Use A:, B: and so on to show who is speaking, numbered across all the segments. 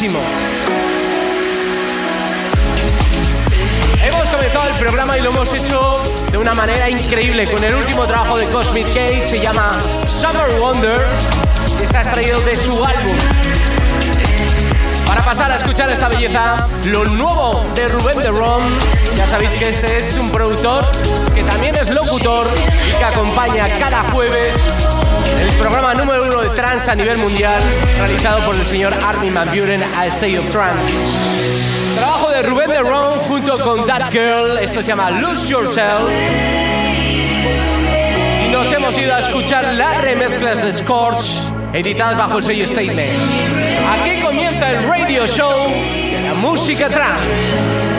A: Hemos comenzado el programa y lo hemos hecho
B: de una manera increíble con el último trabajo de Cosmic Cake, se llama Summer Wonder, y está extraído de su álbum. Para pasar a escuchar esta belleza, lo nuevo de Rubén de
C: Rom, ya sabéis que este es un productor que también es locutor y que acompaña cada jueves a nivel mundial realizado por el
A: señor Armin Van Buren a State of Trance.
B: Trabajo de Rubén
D: de Ron junto con
C: That Girl, esto se llama Lose Yourself. Y nos hemos ido a escuchar las remezclas de Scorch editadas bajo el sello Statement. Aquí comienza el
B: radio show de la música
C: trance.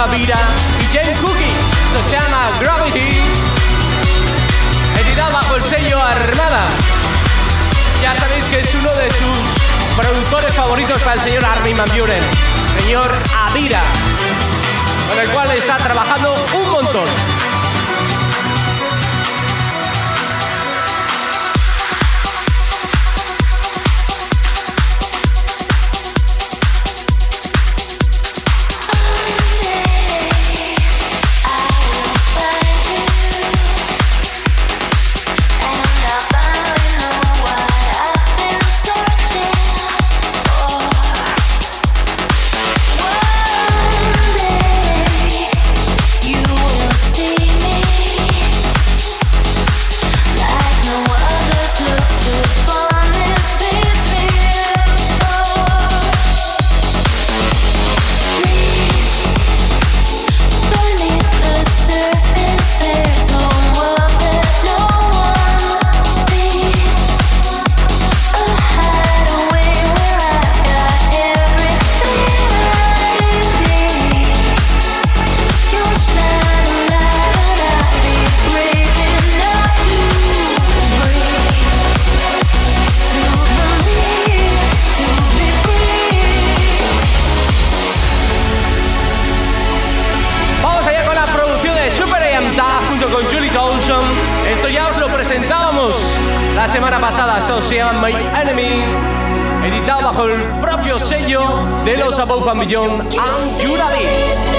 C: Avira y Jane Cookie. Se llama Gravity. Editado bajo el sello Armada. Ya sabéis que es uno de sus productores favoritos para el señor Armin Van Buren, señor Avira, con el cual está trabajando un montón. Millón and Juravi.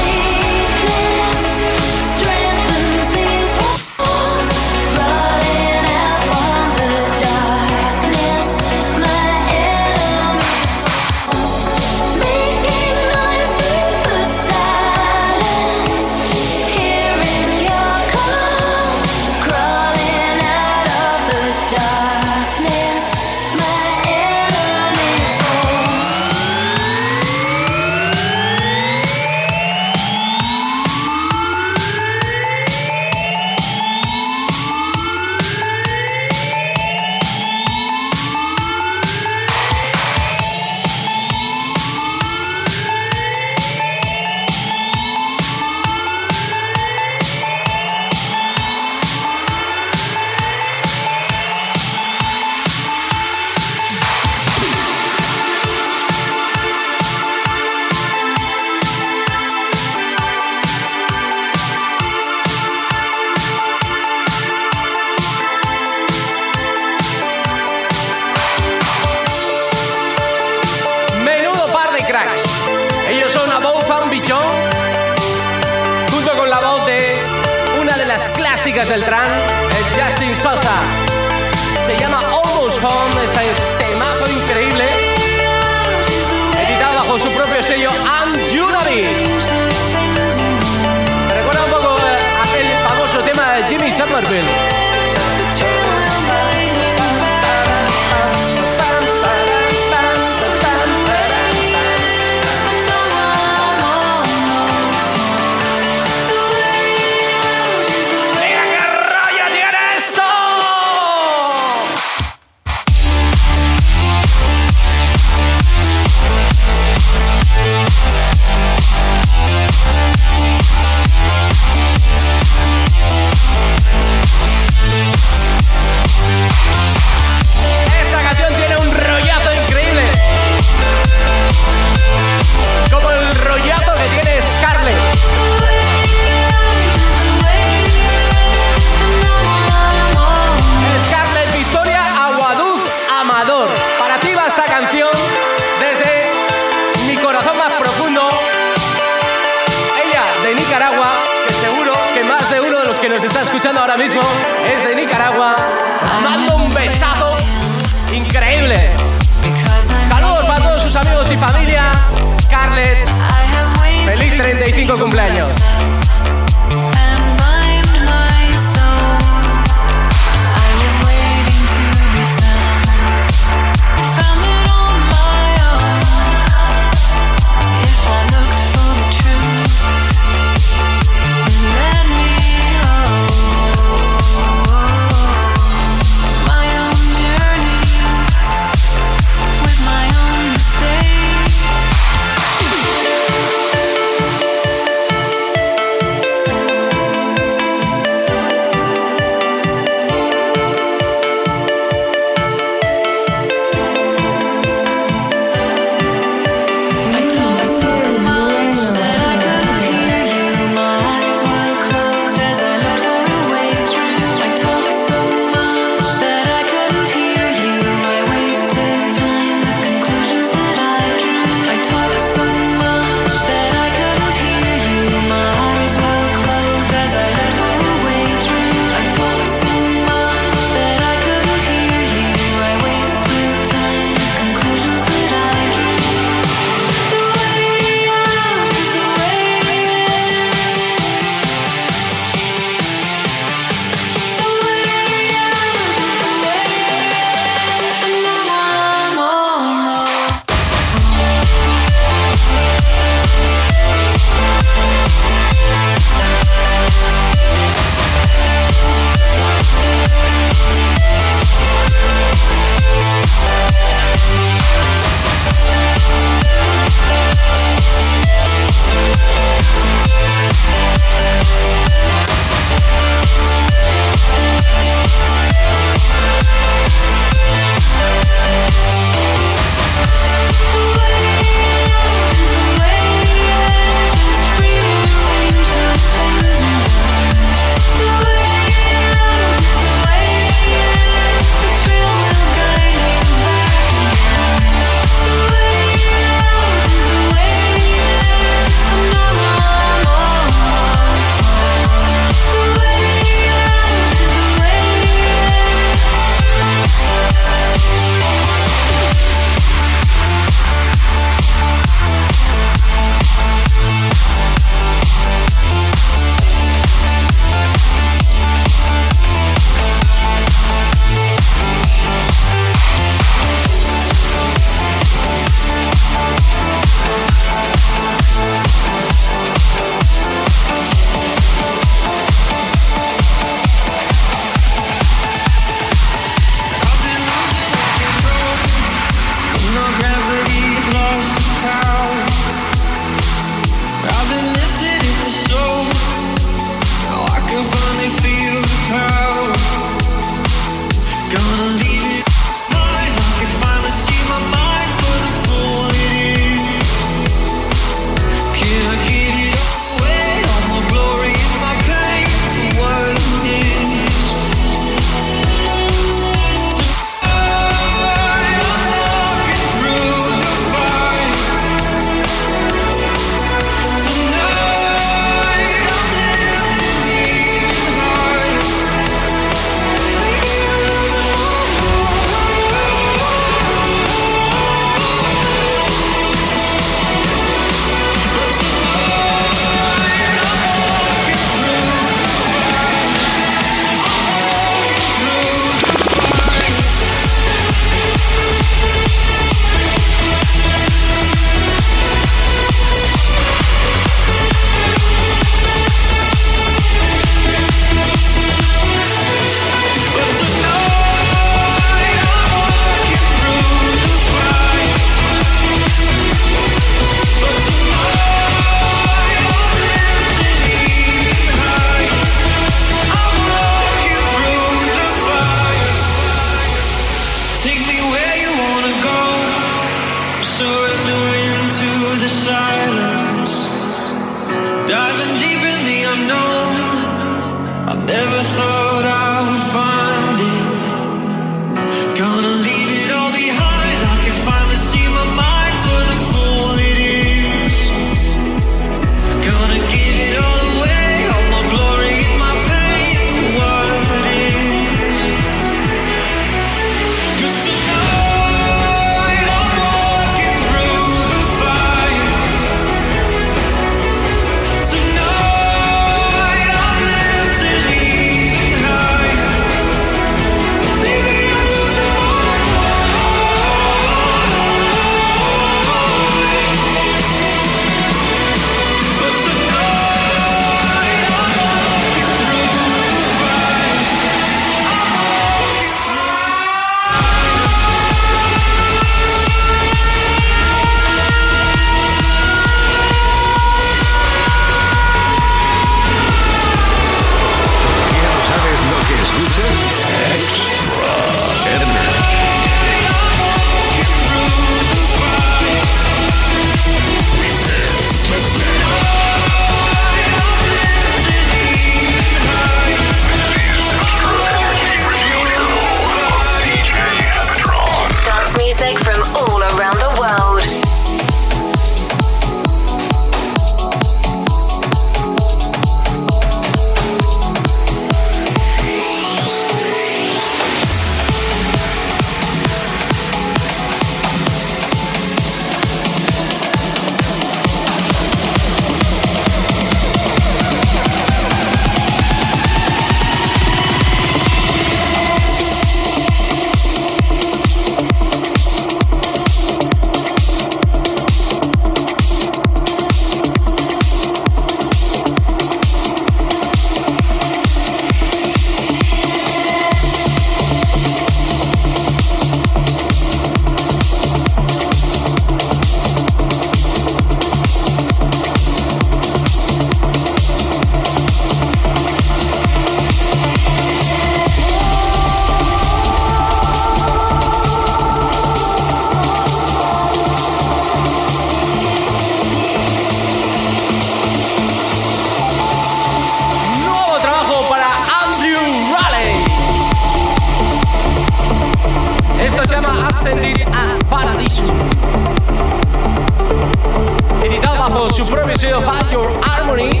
C: Propio sello
E: Your Harmony.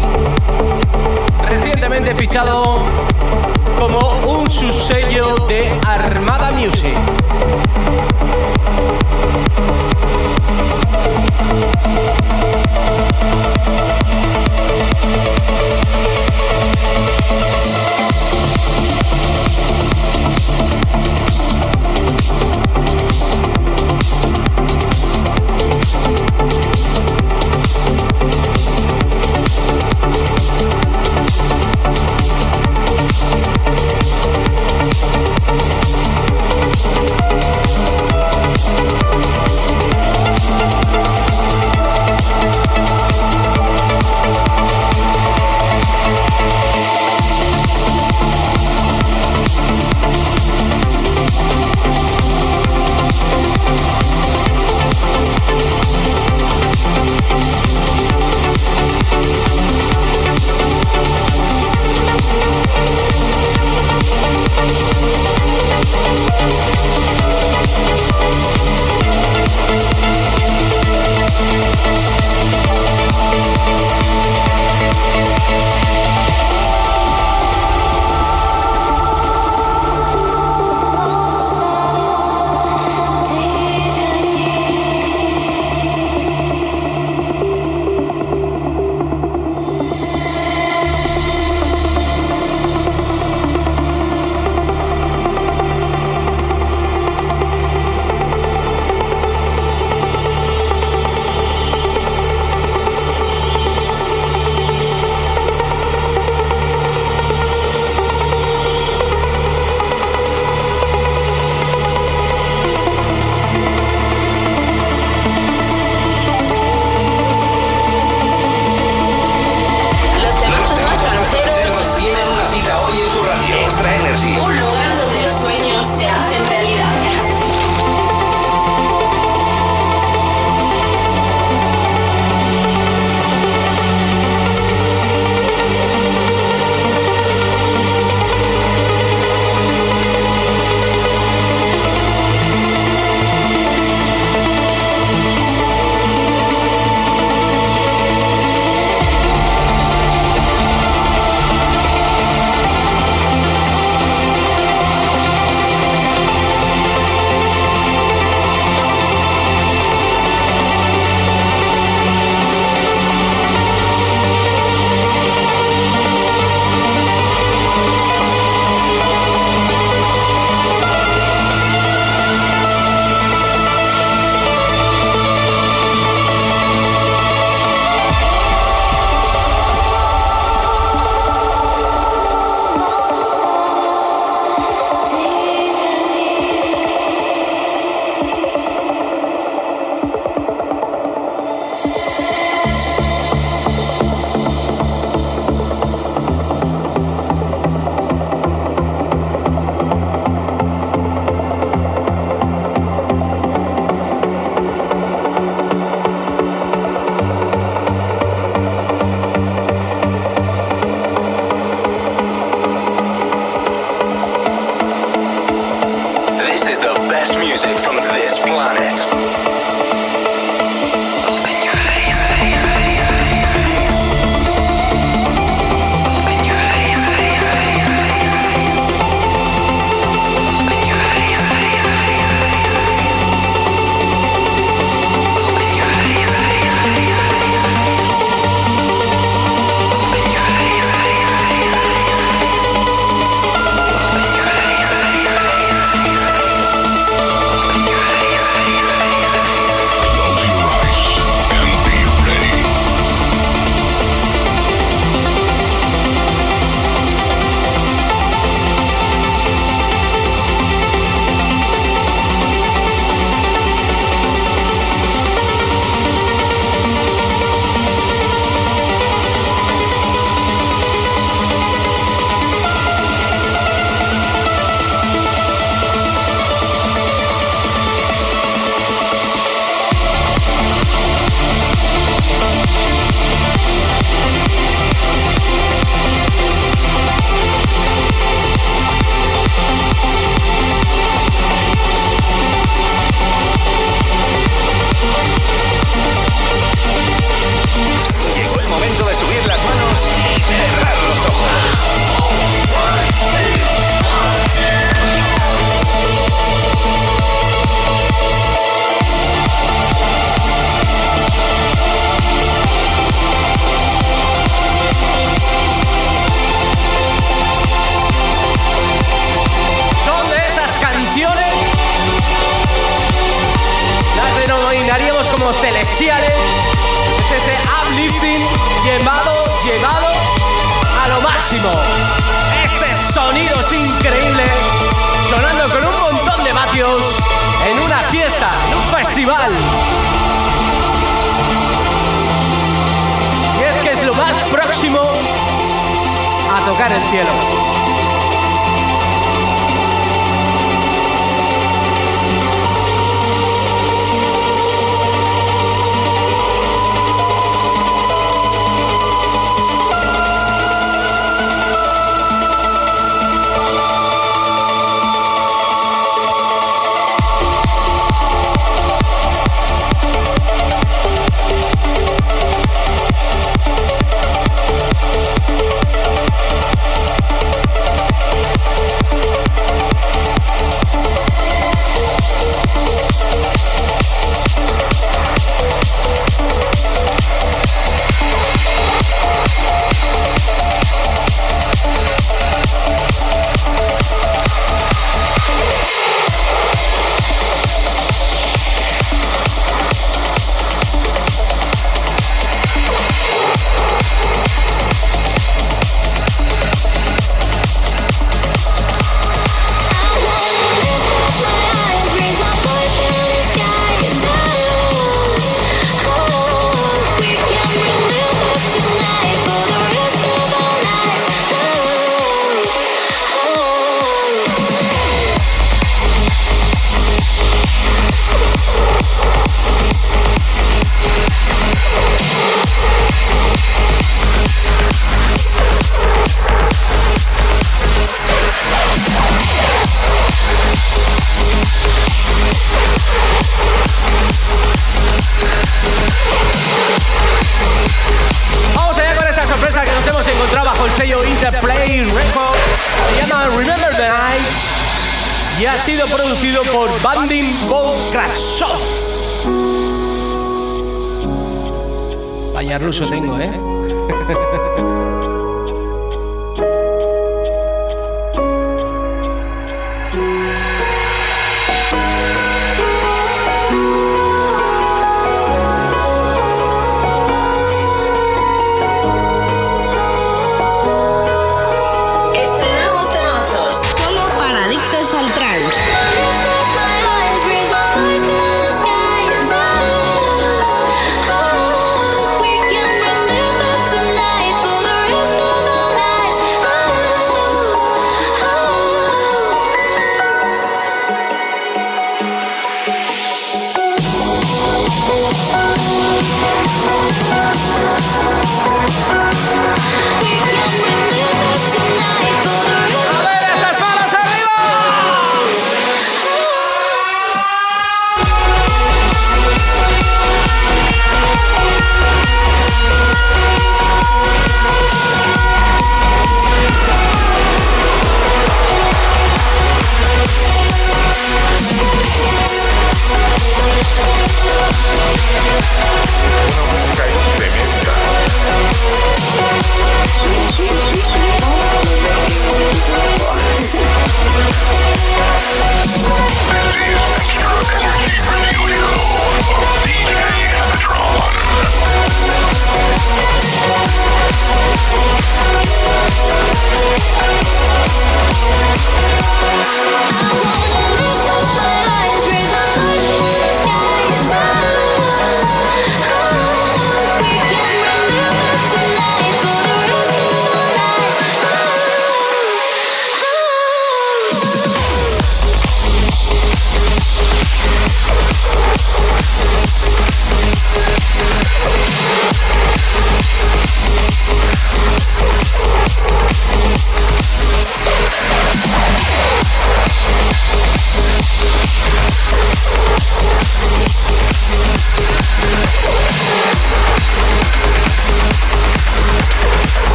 E: Recientemente fichado como un subsello de Armada Music.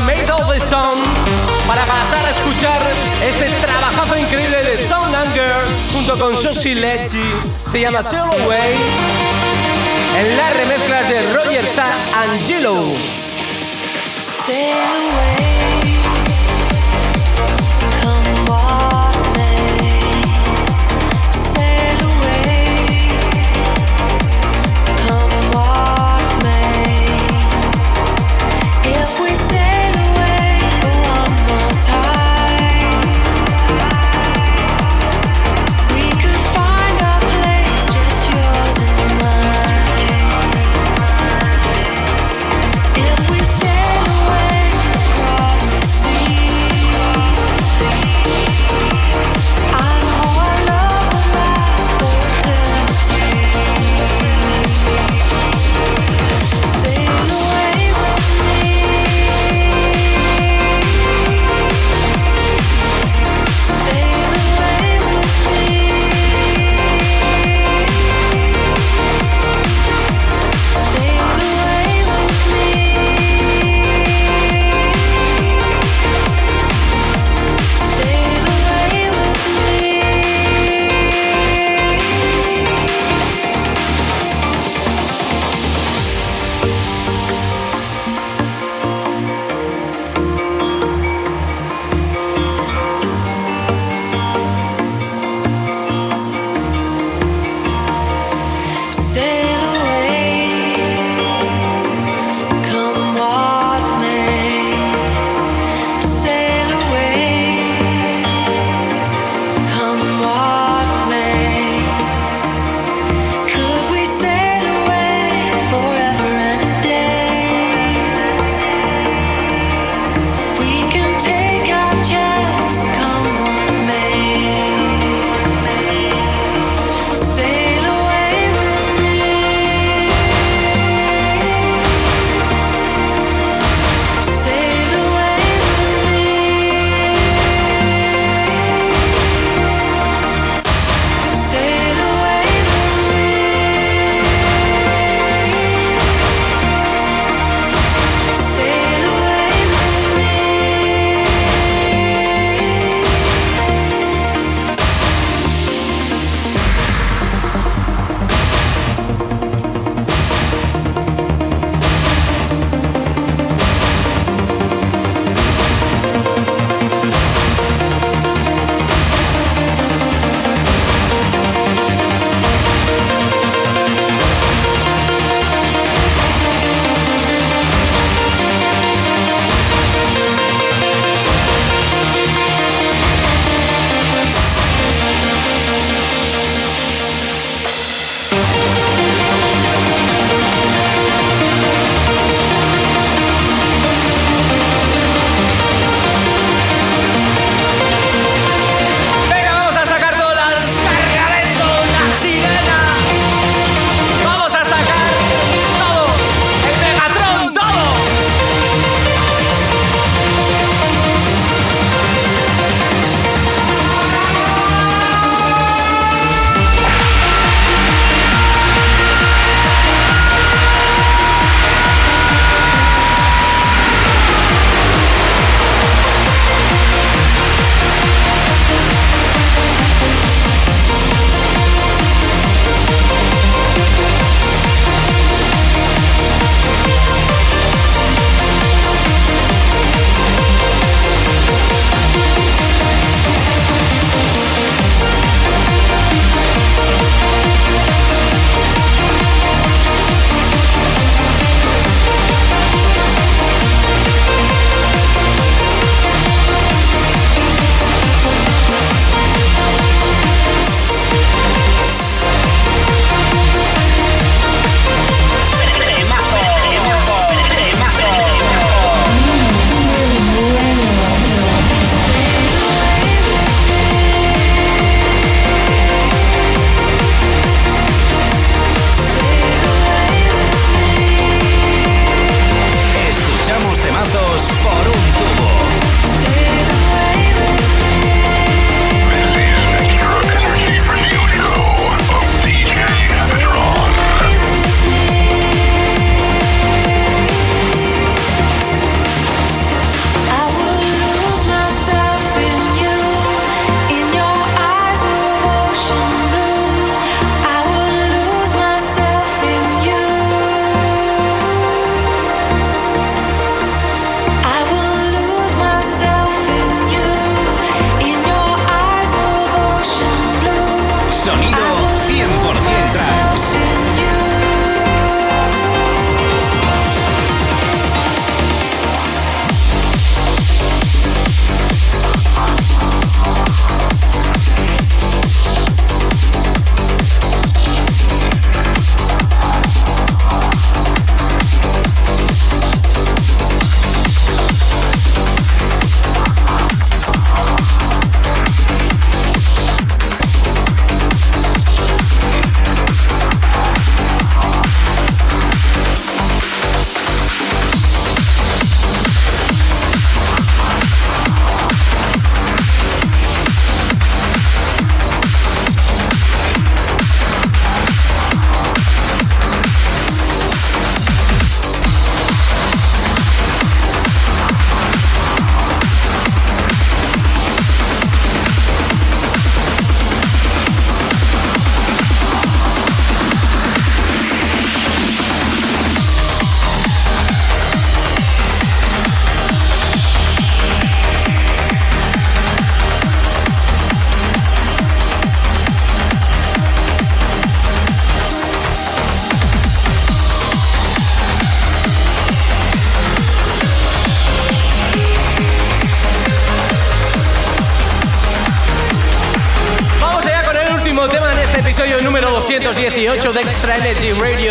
C: Made of the Sun para pasar a escuchar este trabajazo increíble de Sound Anger junto con Sosie Leggi. Se llama Sail Away en las remezclas de Roger Sa Angelo.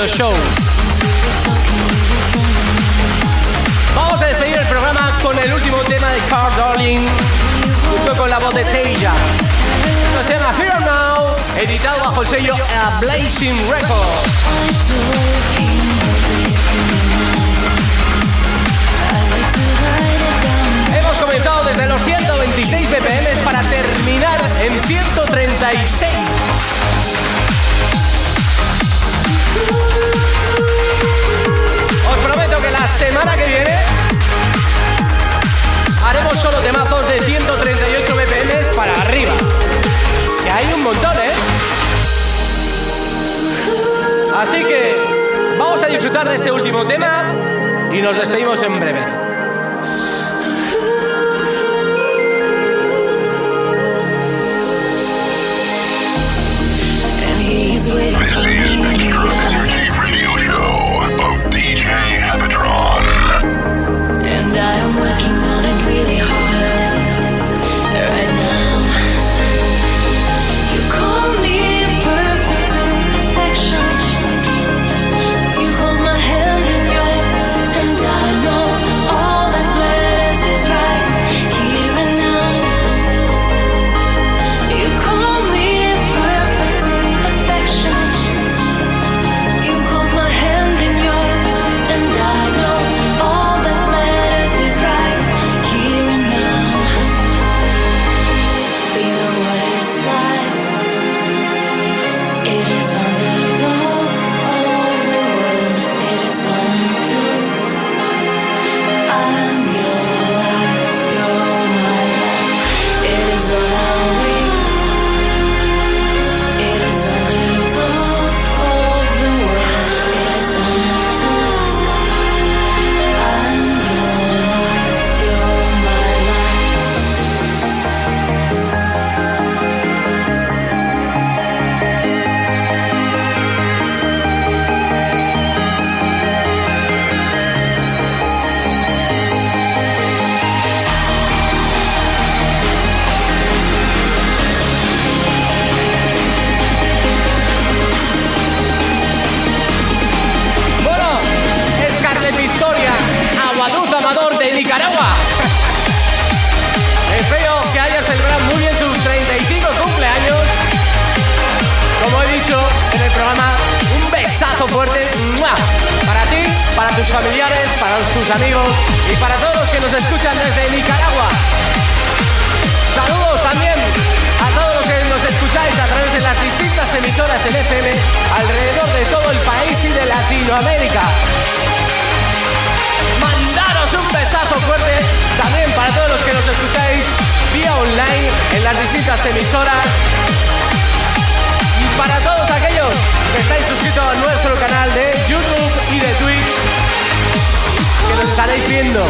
C: show. Latinoamérica. Mandaros un besazo fuerte también para todos los que nos escucháis vía online en las distintas emisoras. Y para todos aquellos que estáis suscritos a nuestro canal de YouTube y de Twitch, que nos estaréis viendo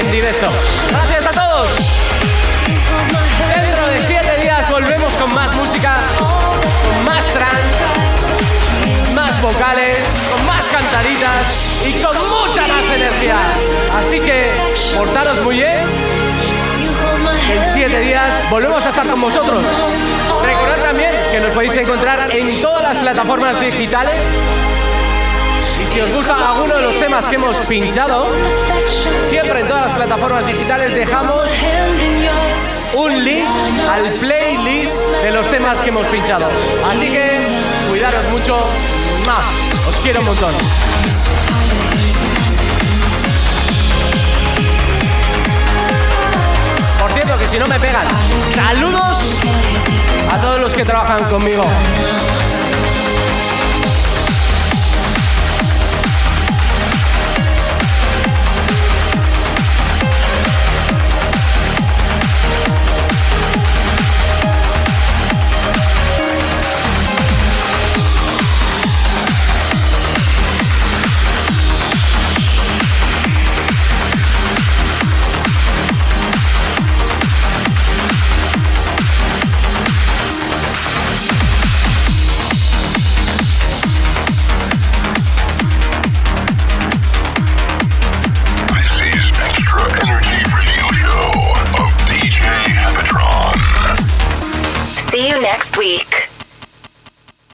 C: en directo. Gracias a todos
B: de 7 días volvemos con más música, con más trance, más vocales, con más cantaditas y con mucha más energía. Así que portaros muy bien. En 7 días volvemos a estar con vosotros. Recordad también que nos podéis encontrar en todas las plataformas digitales. Y si os gusta alguno de los temas que hemos pinchado, siempre en todas las plataformas digitales dejamos un link al playlist de los temas que hemos pinchado. Así que cuidaros mucho. ¡Mua! Os quiero un montón. Por cierto, que si no me pegan, saludos a todos los que trabajan conmigo.